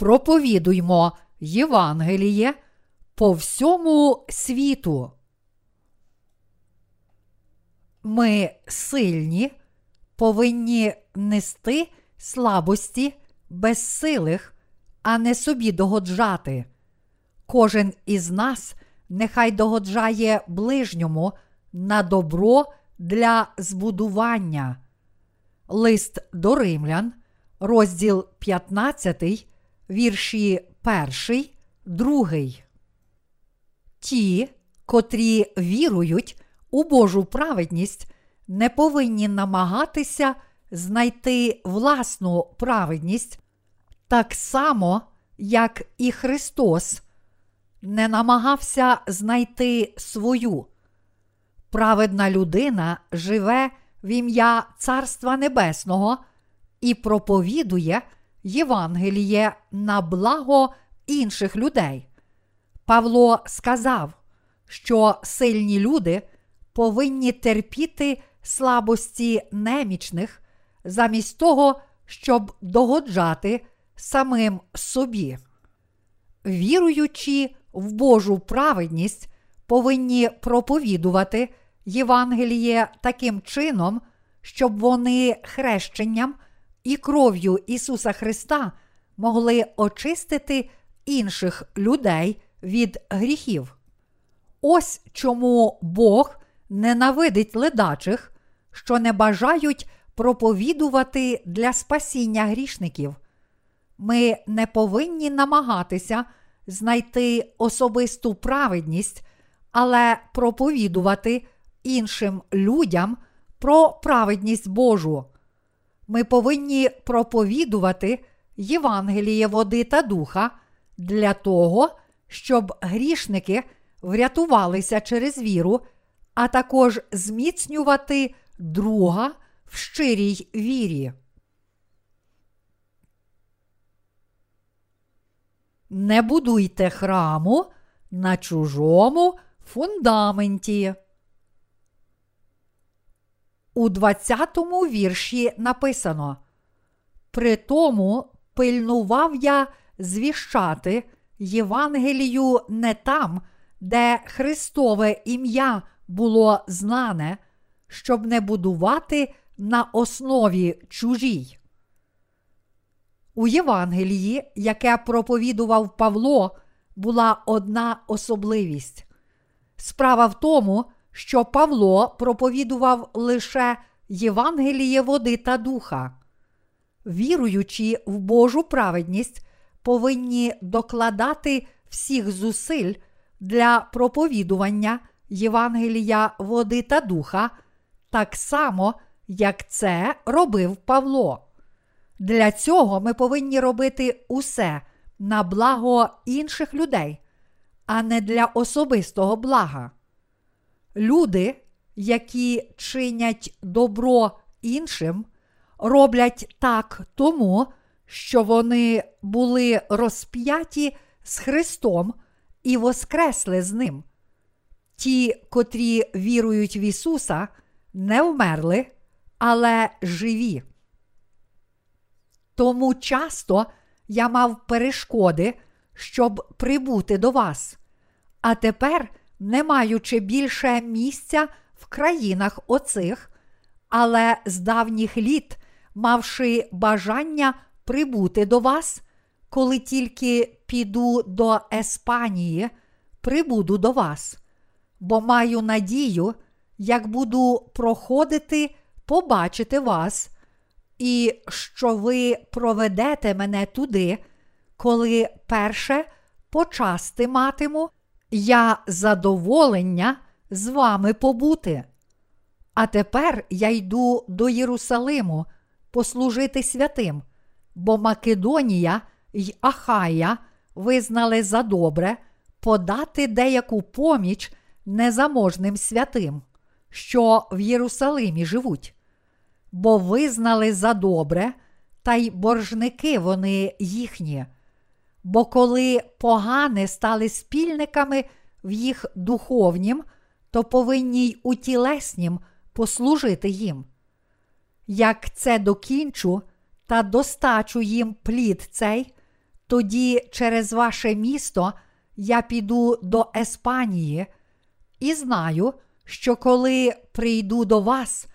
проповідуймо Євангеліє по всьому світу. Ми сильні, повинні нести слабості безсилих, а не собі догоджати. Кожен із нас нехай догоджає ближньому на добро для збудування. Лист до римлян, розділ 15, вірші 1, 2. Ті, котрі вірують у Божу праведність, не повинні намагатися знайти власну праведність, так само, як і Христос не намагався знайти свою. Праведна людина живе в ім'я Царства Небесного і проповідує Євангеліє на благо інших людей. Павло сказав, що сильні люди повинні терпіти слабості немічних, замість того, щоб догоджати самим собі. Віруючи в Божу праведність, повинні проповідувати Євангеліє таким чином, щоб вони хрещенням і кров'ю Ісуса Христа могли очистити інших людей від гріхів. Ось чому Бог ненавидить ледачих, що не бажають проповідувати для спасіння грішників. Ми не повинні намагатися знайти особисту праведність, але проповідувати іншим людям про праведність Божу. Ми повинні проповідувати Євангеліє води та духа для того, щоб грішники врятувалися через віру, а також зміцнювати друга в щирій вірі. Не будуйте храму на чужому фундаменті. У 20 му вірші написано: При тому пильнував я звіщати Євангелію не там, де Христове ім'я було знане, щоб не будувати на основі чужій. У Євангелії, яке проповідував Павло, була одна особливість. Справа в тому, що Павло проповідував лише Євангеліє води та духа. Віруючи в Божу праведність, повинні докладати всіх зусиль для проповідування Євангелія води та духа, так само, як це робив Павло. Для цього ми повинні робити усе на благо інших людей, а не для особистого блага. Люди, які чинять добро іншим, роблять так тому, що вони були розп'яті з Христом і воскресли з Ним. Ті, котрі вірують в Ісуса, не вмерли, але живі. Тому часто я мав перешкоди, щоб прибути до вас. А тепер, не маючи більше місця в країнах оцих, але з давніх літ, мавши бажання прибути до вас, коли тільки піду до Еспанії, прибуду до вас, бо маю надію, як буду проходити, побачити вас і що ви проведете мене туди, коли перше почасти матиму, я задоволення з вами побути. А тепер я йду до Єрусалиму послужити святим, бо Македонія й Ахая визнали за добре подати деяку поміч незаможним святим, що в Єрусалимі живуть бо визнали за добре, та й боржники вони їхні. Бо коли погани стали спільниками в їх духовнім, то повинні й у тілеснім послужити їм. Як це докінчу та достачу їм плід цей, Тоді через ваше місто я піду до Еспанії і знаю, що коли прийду до вас,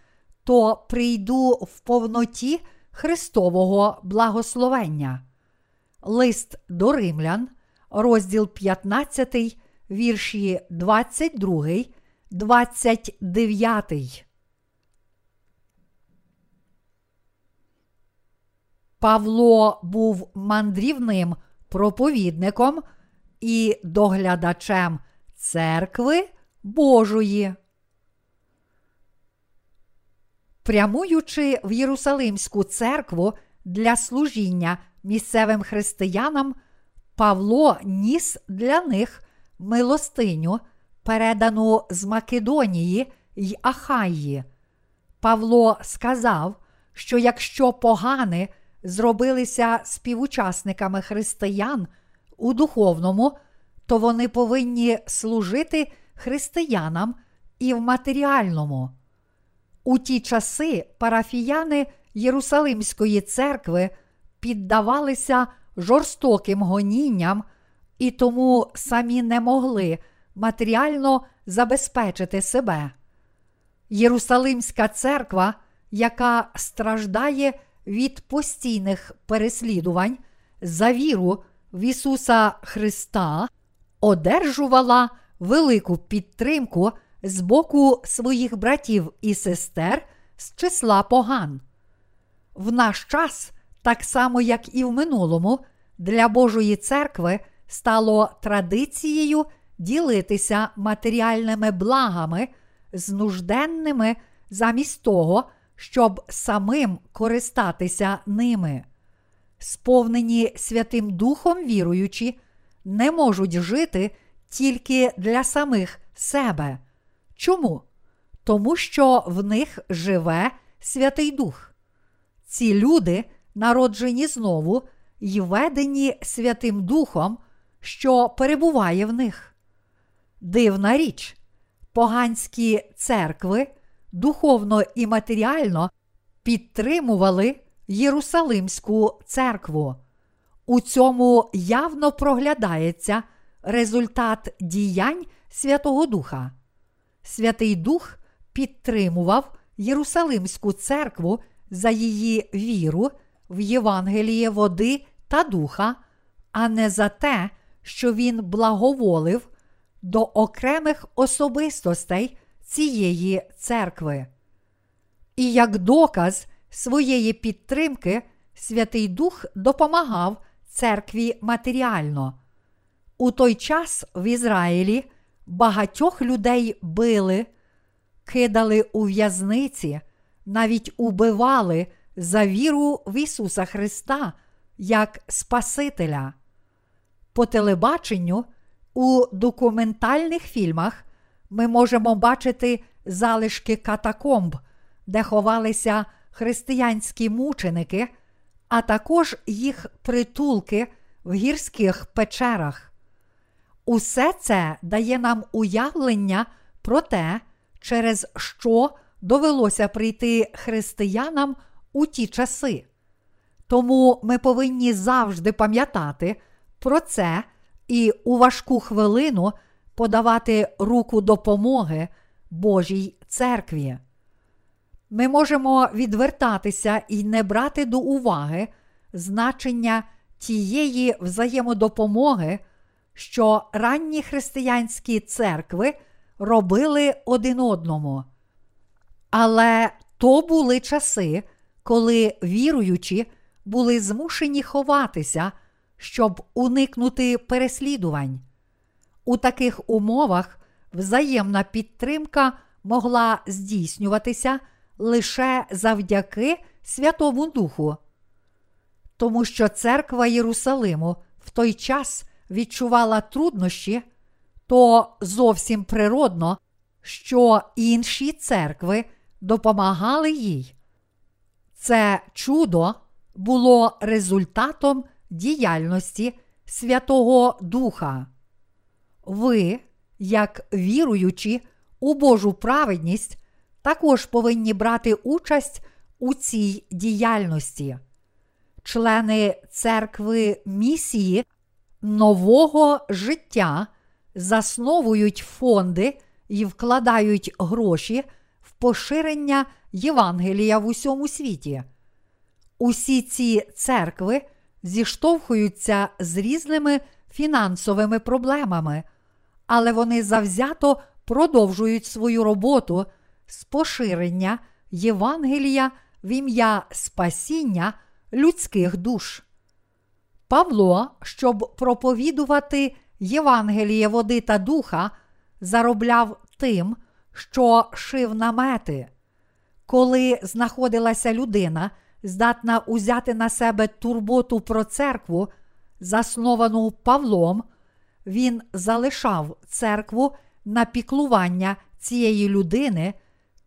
то прийду в повноті Христового благословення. Лист до римлян, розділ 15, вірші 22, 29. Павло був мандрівним проповідником і доглядачем церкви Божої. Прямуючи в Єрусалимську церкву для служіння місцевим християнам, Павло ніс для них милостиню, передану з Македонії й Ахаї. Павло сказав, що якщо погани зробилися співучасниками християн у духовному, то вони повинні служити християнам і в матеріальному. У ті часи парафіяни Єрусалимської церкви піддавалися жорстоким гонінням і тому самі не могли матеріально забезпечити себе. Єрусалимська церква, яка страждає від постійних переслідувань за віру в Ісуса Христа, одержувала велику підтримку з боку своїх братів і сестер з числа поган. В наш час, так само як і в минулому, для Божої церкви стало традицією ділитися матеріальними благами з нужденними замість того, щоб самим користатися ними. Сповнені Святим Духом віруючі, не можуть жити тільки для самих себе. Чому? Тому що в них живе Святий Дух. Ці люди, народжені знову й ведені Святим Духом, що перебуває в них. Дивна річ, поганські церкви духовно і матеріально підтримували Єрусалимську церкву. У цьому явно проглядається результат діянь Святого Духа. Святий Дух підтримував Єрусалимську церкву за її віру в Євангеліє води та духа, а не за те, що він благоволив до окремих особистостей цієї церкви. І як доказ своєї підтримки, Святий Дух допомагав церкві матеріально. У той час в Ізраїлі багатьох людей били, кидали у в'язниці, навіть убивали за віру в Ісуса Христа як Спасителя. По телебаченню у документальних фільмах ми можемо бачити залишки катакомб, де ховалися християнські мученики, а також їх притулки в гірських печерах. Усе це дає нам уявлення про те, через що довелося прийти християнам у ті часи. Тому ми повинні завжди пам'ятати про це і у важку хвилину подавати руку допомоги Божій церкві. Ми можемо відвертатися і не брати до уваги значення тієї взаємодопомоги, що ранні християнські церкви робили один одному. Але то були часи, коли віруючі були змушені ховатися, щоб уникнути переслідувань. У таких умовах взаємна підтримка могла здійснюватися лише завдяки Святому Духу. Тому що церква Єрусалиму в той час відчувала труднощі, то зовсім природно, що інші церкви допомагали їй. Це чудо було результатом діяльності Святого Духа. Ви, як віруючі у Божу праведність, також повинні брати участь у цій діяльності. члени церкви місії нового життя засновують фонди і вкладають гроші в поширення Євангелія в усьому світі. Усі ці церкви зіштовхуються з різними фінансовими проблемами, але вони завзято продовжують свою роботу з поширення Євангелія в ім'я спасіння людських душ. Павло, щоб проповідувати Євангеліє води та духа, заробляв тим, що шив намети. Коли знаходилася людина, здатна узяти на себе турботу про церкву, засновану Павлом, він залишав церкву на піклування цієї людини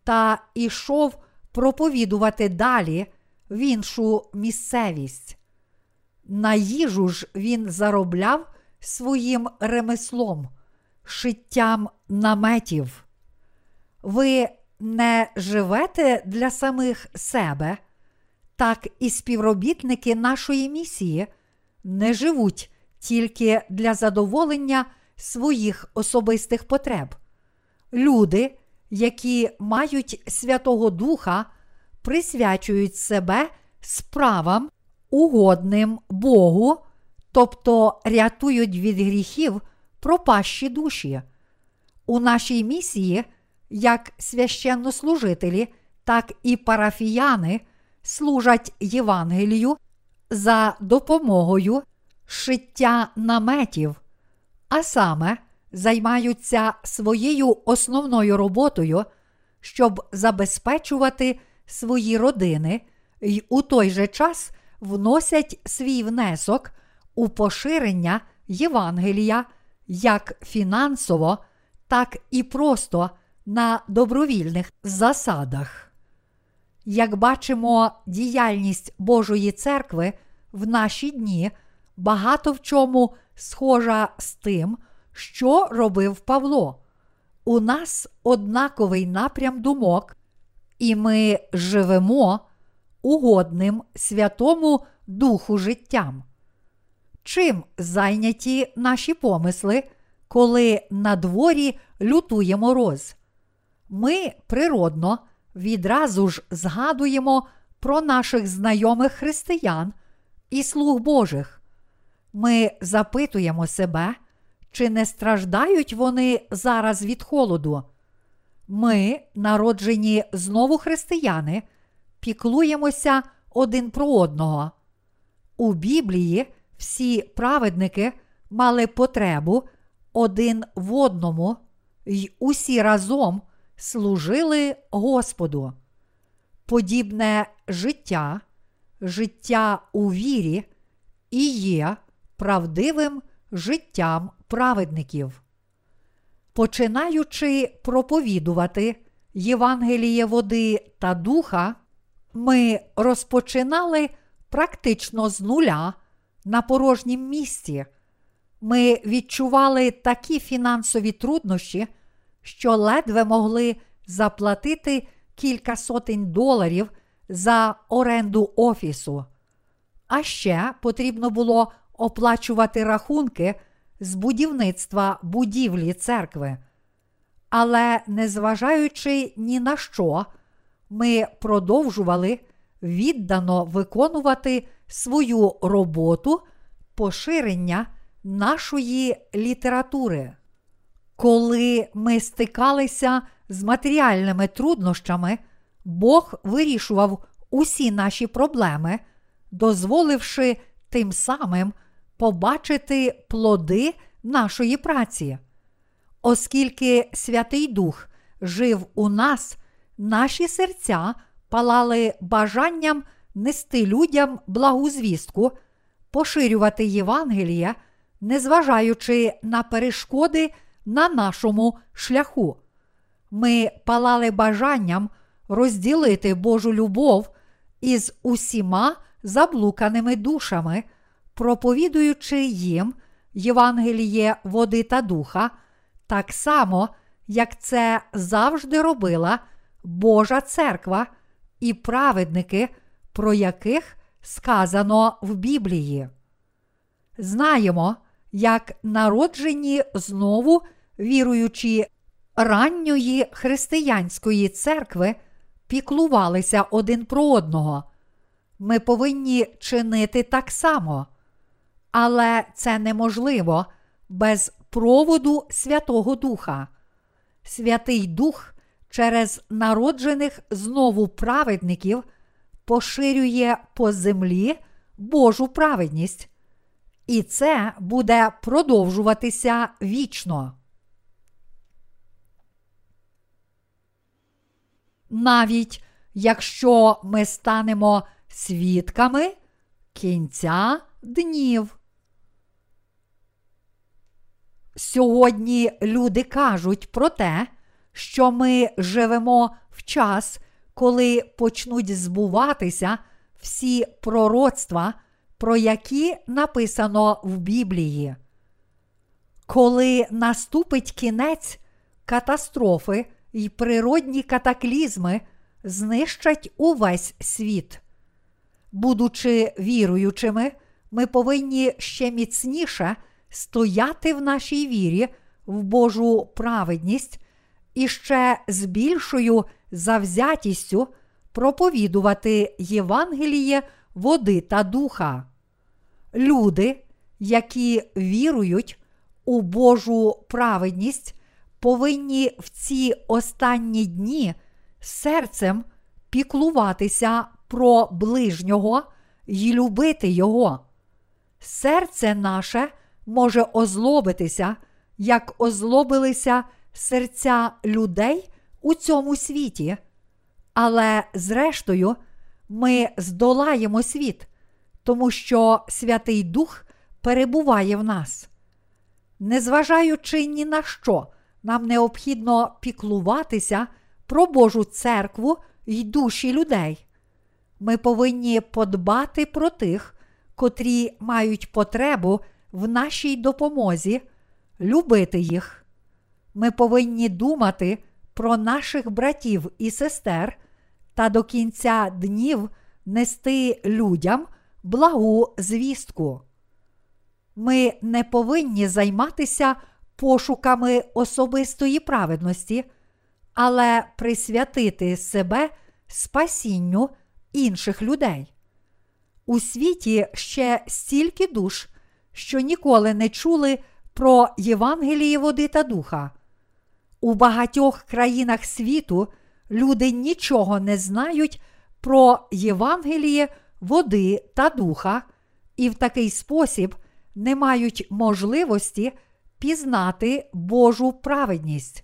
та ішов проповідувати далі в іншу місцевість. На їжу ж він заробляв своїм ремеслом, шиттям наметів. Ви не живете для самих себе, так і співробітники нашої місії не живуть тільки для задоволення своїх особистих потреб. Люди, які мають Святого Духа, присвячують себе справам, угодним Богу, тобто рятують від гріхів пропащі душі. У нашій місії, як священнослужителі, так і парафіяни служать Євангелію за допомогою шиття наметів, а саме займаються своєю основною роботою, щоб забезпечувати свої родини і у той же час вносять свій внесок у поширення Євангелія як фінансово, так і просто на добровільних засадах. Як бачимо, діяльність Божої церкви в наші дні багато в чому схожа з тим, що робив Павло. У нас однаковий напрям думок, і ми живемо угодним Святому Духу життям. Чим зайняті наші помисли, коли на дворі лютує мороз? Ми природно відразу ж згадуємо про наших знайомих християн і слуг Божих. Ми запитуємо себе, чи не страждають вони зараз від холоду. Ми, народжені знову християни, піклуємося один про одного. У Біблії всі праведники мали потребу один в одному, й усі разом служили Господу. Подібне життя, життя у вірі і є правдивим життям праведників. Починаючи проповідувати Євангеліє води та духа, ми розпочинали практично з нуля на порожнім місці. Ми відчували такі фінансові труднощі, що ледве могли заплатити кілька сотень доларів за оренду офісу. А ще потрібно було оплачувати рахунки з будівництва будівлі церкви. Але, незважаючи ні на що, ми продовжували віддано виконувати свою роботу поширення нашої літератури. Коли ми стикалися з матеріальними труднощами, Бог вирішував усі наші проблеми, дозволивши тим самим побачити плоди нашої праці. Оскільки Святий Дух жив у нас, наші серця палали бажанням нести людям благу звістку, поширювати Євангелія, незважаючи на перешкоди на нашому шляху. Ми палали бажанням розділити Божу любов із усіма заблуканими душами, проповідуючи їм Євангеліє води та духа, так само, як це завжди робила Божа церква і праведники, про яких сказано в Біблії. Знаємо, як народжені знову віруючі ранньої християнської церкви піклувалися один про одного. Ми повинні чинити так само, але це неможливо без проводу Святого Духа. Святий Дух через народжених знову праведників поширює по землі Божу праведність, і це буде продовжуватися вічно. Навіть якщо ми станемо свідками кінця днів. Сьогодні люди кажуть про те, що ми живемо в час, коли почнуть збуватися всі пророцтва, про які написано в Біблії. Коли наступить кінець катастрофи і природні катаклізми знищать увесь світ. Будучи віруючими, ми повинні ще міцніше стояти в нашій вірі в Божу праведність і ще з більшою завзятістю проповідувати Євангеліє води та духа. Люди, які вірують у Божу праведність, повинні в ці останні дні серцем піклуватися про ближнього й любити Його. Серце наше може озлобитися, як озлобилися серця людей у цьому світі, але зрештою ми здолаємо світ, тому що Святий Дух перебуває в нас. Незважаючи ні на що, нам необхідно піклуватися про Божу церкву й душі людей. Ми повинні подбати про тих, котрі мають потребу в нашій допомозі, любити їх. Ми повинні думати про наших братів і сестер та до кінця днів нести людям благу звістку. Ми не повинні займатися пошуками особистої праведності, але присвятити себе спасінню інших людей. У світі ще стільки душ, що ніколи не чули про Євангеліє води та духа. У багатьох країнах світу люди нічого не знають про Євангеліє води та духа, і в такий спосіб не мають можливості пізнати Божу праведність.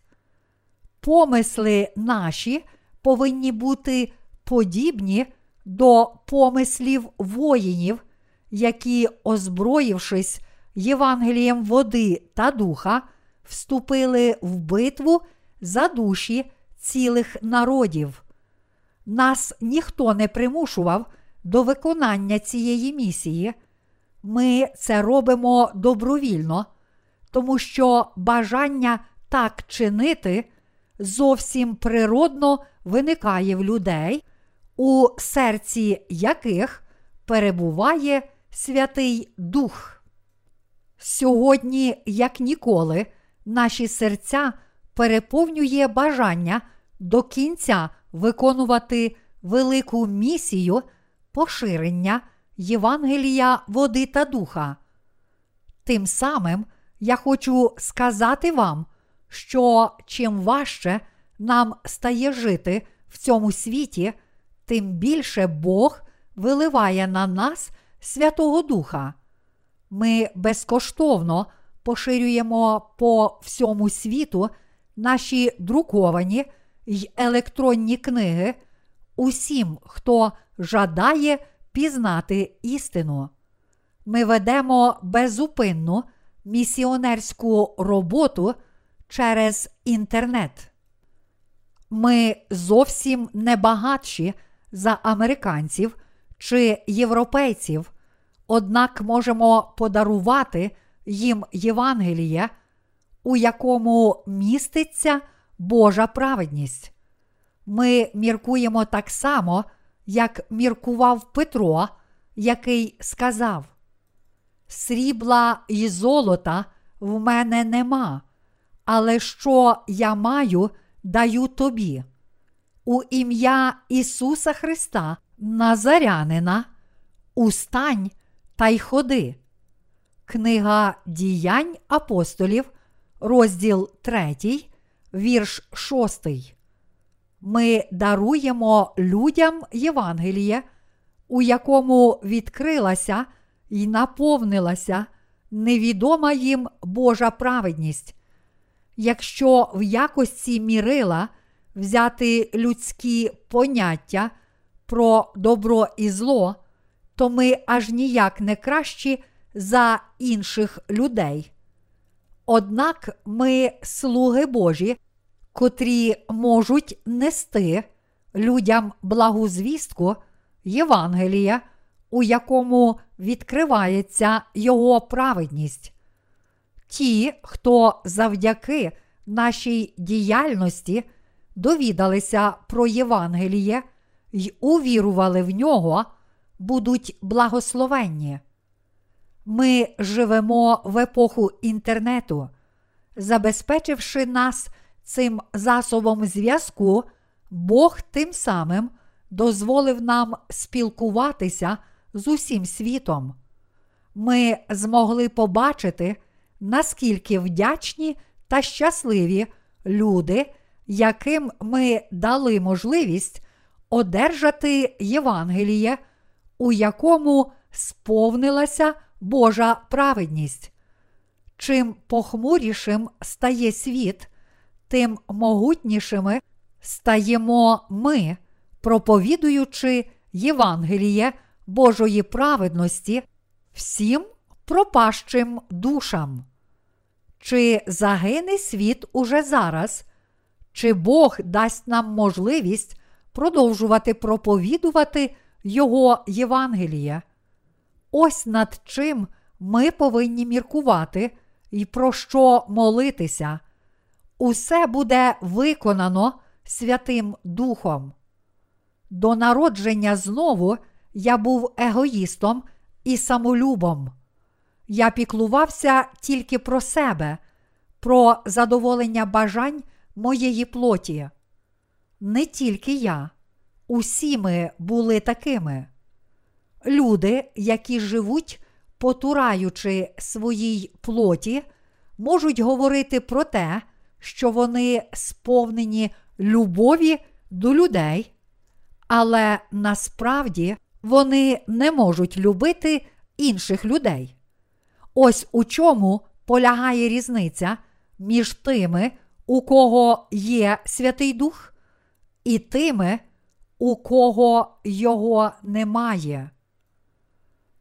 Помисли наші повинні бути подібні до помислів воїнів, які, озброївшись Євангелієм води та духа, вступили в битву за душі цілих народів. Нас ніхто не примушував до виконання цієї місії. Ми це робимо добровільно, тому що бажання так чинити зовсім природно виникає в людей, у серці яких перебуває Святий Дух. Сьогодні, як ніколи, наші серця переповнює бажання до кінця виконувати велику місію поширення Євангелія води та духа. Тим самим я хочу сказати вам, що чим важче нам стає жити в цьому світі, тим більше Бог виливає на нас Святого Духа. Ми безкоштовно поширюємо по всьому світу наші друковані й електронні книги усім, хто жадає пізнати істину. Ми ведемо безупинну місіонерську роботу через інтернет. Ми зовсім не багатші за американців чи європейців, однак можемо подарувати їм Євангеліє, у якому міститься Божа праведність. Ми міркуємо так само, як міркував Петро, який сказав: Срібла і золота в мене нема, але що я маю, даю тобі. У ім'я Ісуса Христа, Назарянина, устань та й ходи. Книга діянь апостолів, розділ 3, вірш 6. Ми даруємо людям Євангеліє, у якому відкрилася і наповнилася невідома їм Божа праведність. Якщо в якості мірила взяти людські поняття про добро і зло, то ми аж ніяк не кращі за інших людей. Однак ми слуги Божі, котрі можуть нести людям благу звістку Євангелія, у якому відкривається Його праведність. Ті, хто завдяки нашій діяльності довідалися про Євангеліє й увірували в нього, будуть благословенні. Ми живемо в епоху інтернету, забезпечивши нас цим засобом зв'язку, Бог тим самим дозволив нам спілкуватися з усім світом. Ми змогли побачити, наскільки вдячні та щасливі люди, яким ми дали можливість одержати Євангеліє, у якому сповнилася Божа праведність. Чим похмурішим стає світ, тим могутнішими стаємо ми, проповідуючи Євангеліє Божої праведності всім пропащим душам. Чи загине світ уже зараз, чи Бог дасть нам можливість продовжувати проповідувати Його Євангеліє? Ось над чим ми повинні міркувати і про що молитися. Усе буде виконано Святим Духом. До народження знову я був егоїстом і самолюбом. Я піклувався тільки про себе, про задоволення бажань моєї плоті. Не тільки я, усі ми були такими. Люди, які живуть, потураючи своїй плоті, можуть говорити про те, що вони сповнені любові до людей, але насправді вони не можуть любити інших людей. Ось у чому полягає різниця між тими, у кого є Святий Дух, і тими, у кого його немає.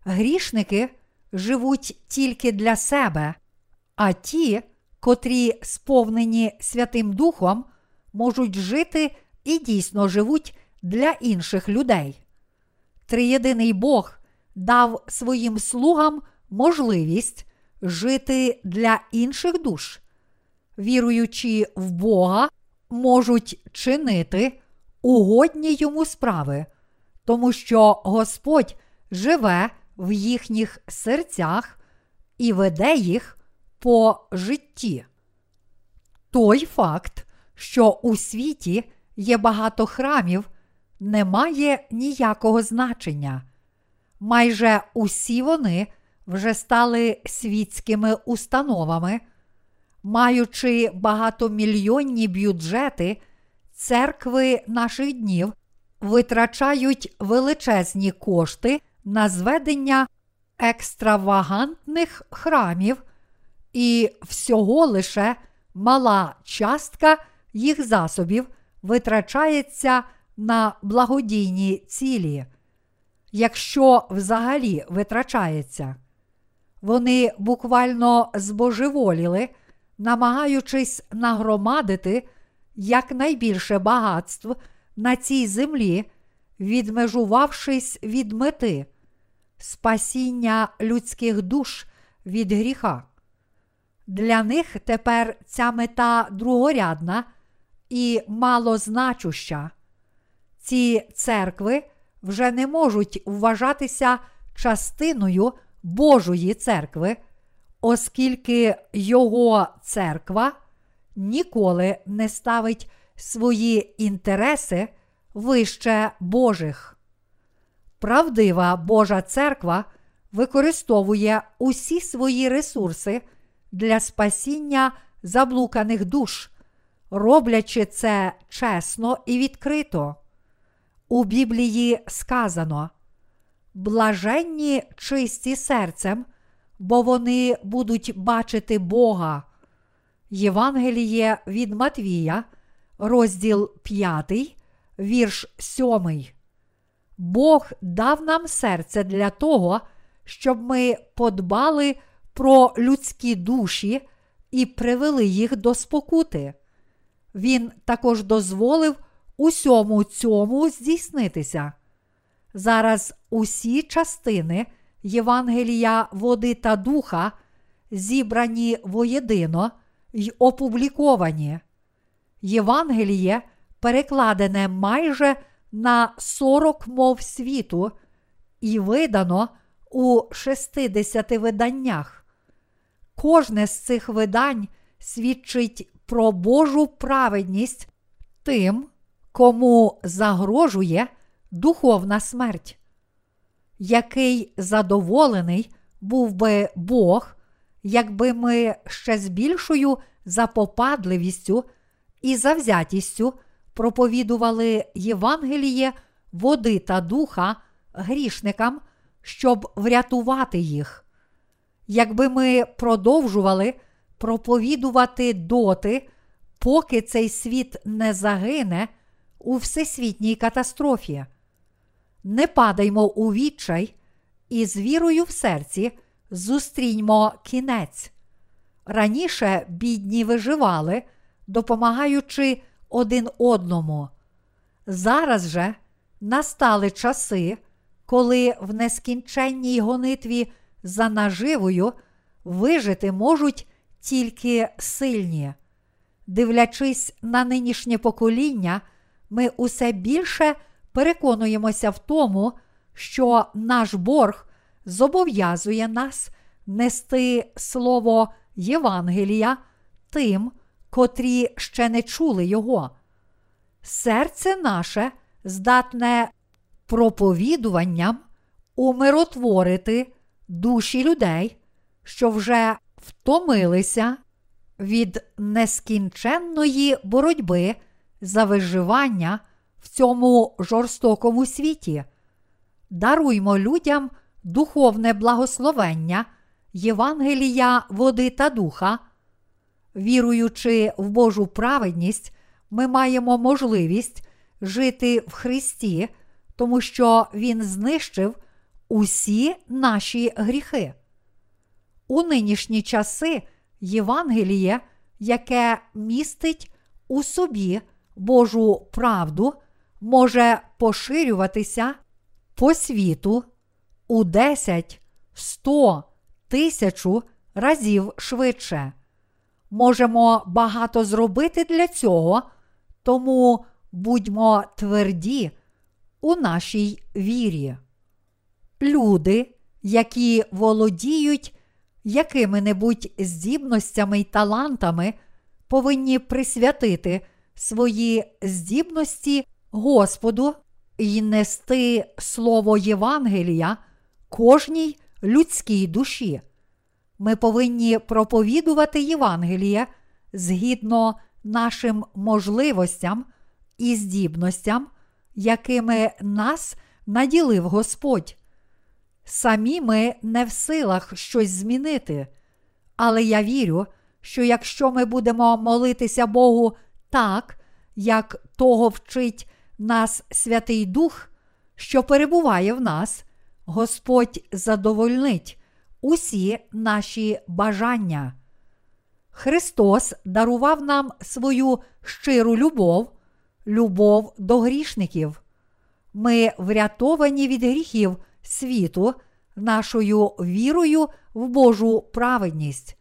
Грішники живуть тільки для себе, а ті, котрі сповнені Святим Духом, можуть жити і дійсно живуть для інших людей. Триєдиний Бог дав своїм слугам можливість жити для інших душ, віруючи в Бога, можуть чинити угодні йому справи, тому що Господь живе в їхніх серцях і веде їх по житті. Той факт, що у світі є багато храмів, не має ніякого значення. Майже усі вони вже стали світськими установами, маючи багатомільйонні бюджети, церкви наших днів витрачають величезні кошти на зведення екстравагантних храмів, і всього лише мала частка їх засобів витрачається на благодійні цілі, якщо взагалі витрачається. Вони буквально збожеволіли, намагаючись нагромадити якнайбільше багатств на цій землі, відмежувавшись від мети, спасіння людських душ від гріха. Для них тепер ця мета другорядна і малозначуща. Ці церкви вже не можуть вважатися частиною Божої церкви, оскільки Його церква ніколи не ставить свої інтереси вище Божих. Правдива Божа церква використовує усі свої ресурси для спасіння заблуканих душ, роблячи це чесно і відкрито. У Біблії сказано: блаженні чисті серцем, бо вони будуть бачити Бога. Євангеліє від Матвія, розділ 5, вірш 7. Бог дав нам серце для того, щоб ми подбали про людські душі і привели їх до спокути. Він також дозволив усьому цьому здійснитися. Зараз усі частини Євангелія води та духа зібрані воєдино й опубліковані. Євангеліє перекладене майже на 40 мов світу і видано у 60 виданнях. Кожне з цих видань свідчить про Божу праведність тим, кому загрожує духовна смерть. Який задоволений був би Бог, якби ми ще з більшою запопадливістю і завзятістю проповідували Євангеліє води та духа грішникам, щоб врятувати їх. Якби ми продовжували проповідувати доти, поки цей світ не загине у всесвітній катастрофі. Не падаймо у відчай і з вірою в серці зустріньмо кінець. Раніше бідні виживали, допомагаючи один одному. Зараз же настали часи, коли в нескінченній гонитві за наживою вижити можуть тільки сильні. Дивлячись на нинішнє покоління, ми усе більше переконуємося в тому, що наш борг зобов'язує нас нести слово Євангелія тим, котрі ще не чули його. Серце наше здатне проповідуванням умиротворити душі людей, що вже втомилися від нескінченної боротьби за виживання в цьому жорстокому світі. Даруймо людям духовне благословення, Євангелія води та духа. Віруючи в Божу праведність, ми маємо можливість жити в Христі, тому що Він знищив усі наші гріхи. У нинішні часи Євангеліє, яке містить у собі Божу правду, може поширюватися по світу у 10, 100, тисячу разів швидше. Можемо багато зробити для цього, тому будьмо тверді у нашій вірі. Люди, які володіють якими-небудь здібностями й талантами, повинні присвятити свої здібності Господу і нести слово Євангелія кожній людській душі. Ми повинні проповідувати Євангеліє згідно нашим можливостям і здібностям, якими нас наділив Господь. Самі ми не в силах щось змінити, але я вірю, що якщо ми будемо молитися Богу так, як того вчить нас Святий Дух, що перебуває в нас, Господь задовольнить усі наші бажання. Христос дарував нам свою щиру любов, любов до грішників. Ми врятовані від гріхів світу нашою вірою в Божу праведність.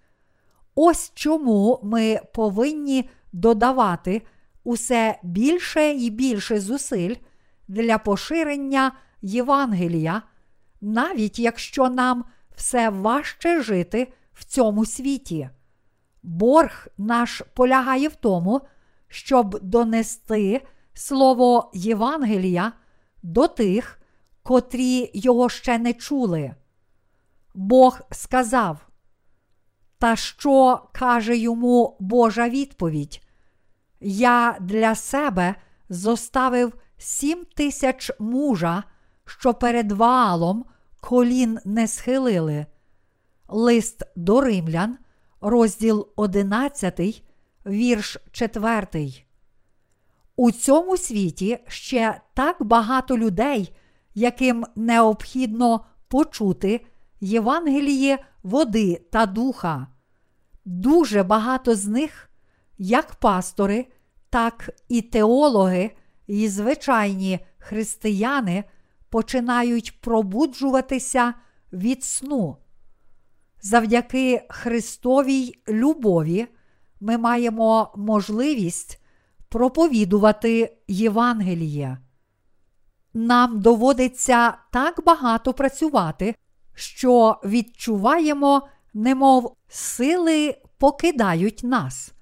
Ось чому ми повинні додавати усе більше і більше зусиль для поширення Євангелія, навіть якщо нам все важче жити в цьому світі. Борг наш полягає в тому, щоб донести слово Євангелія до тих, котрі його ще не чули. Бог сказав, та що каже йому Божа відповідь? Я для себе зоставив сім тисяч мужа, що перед валом колін не схилили. Лист до римлян, розділ 11, вірш 4. У цьому світі ще так багато людей, яким необхідно почути Євангеліє води та духа. Дуже багато з них, як пастори, так і теологи, і звичайні християни починають пробуджуватися від сну. Завдяки Христовій любові ми маємо можливість проповідувати Євангеліє. Нам доводиться так багато працювати, що відчуваємо, немов сили покидають нас.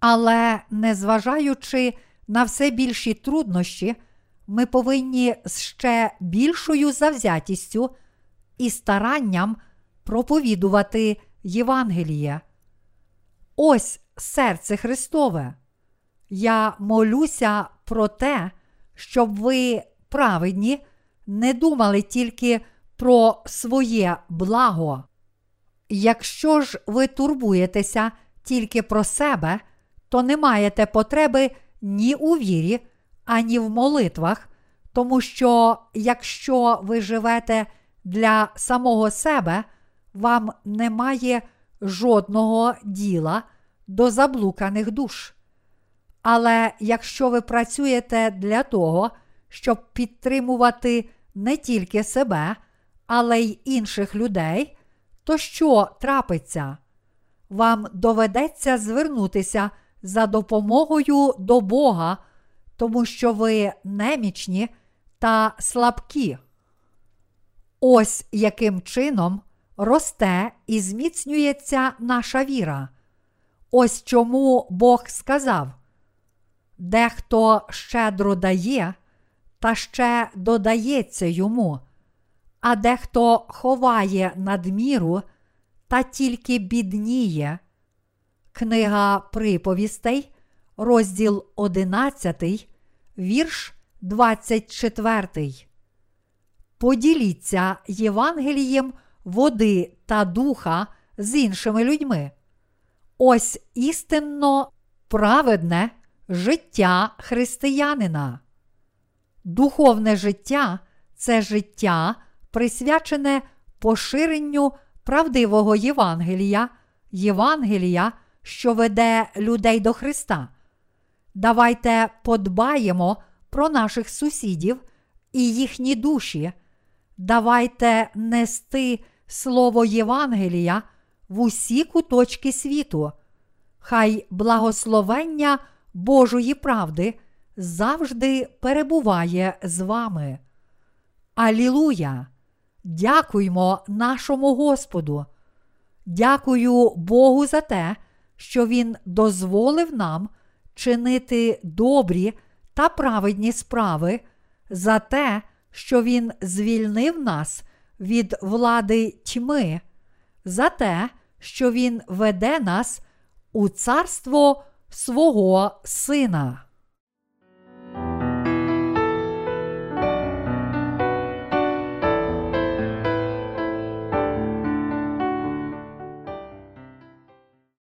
Але, незважаючи на все більші труднощі, ми повинні з ще більшою завзятістю і старанням проповідувати Євангеліє. Ось серце Христове. Я молюся про те, щоб ви, праведні, не думали тільки про своє благо. Якщо ж ви турбуєтеся тільки про себе, то не маєте потреби ні у вірі, ані в молитвах, тому що якщо ви живете для самого себе, вам немає жодного діла до заблуканих душ. Але якщо ви працюєте для того, щоб підтримувати не тільки себе, але й інших людей, то що трапиться? Вам доведеться звернутися за допомогою до Бога, тому що ви немічні та слабкі. Ось яким чином росте і зміцнюється наша віра. Ось чому Бог сказав: дехто щедро дає, та ще додається йому, а дехто ховає надміру та тільки бідніє. Книга приповістей, розділ 11, вірш 24. Поділіться Євангелієм води та духа з іншими людьми. Ось істинно праведне життя християнина. Духовне життя це життя, присвячене поширенню правдивого Євангелія, Євангелія, що веде людей до Христа. Давайте подбаємо про наших сусідів і їхні душі. Давайте нести слово Євангелія в усі куточки світу. Хай благословення Божої правди завжди перебуває з вами. Алілуя! Дякуймо нашому Господу. Дякую Богу за те, що Він дозволив нам чинити добрі та праведні справи, за те, що Він звільнив нас від влади тьми, за те, що Він веде нас у царство свого Сина.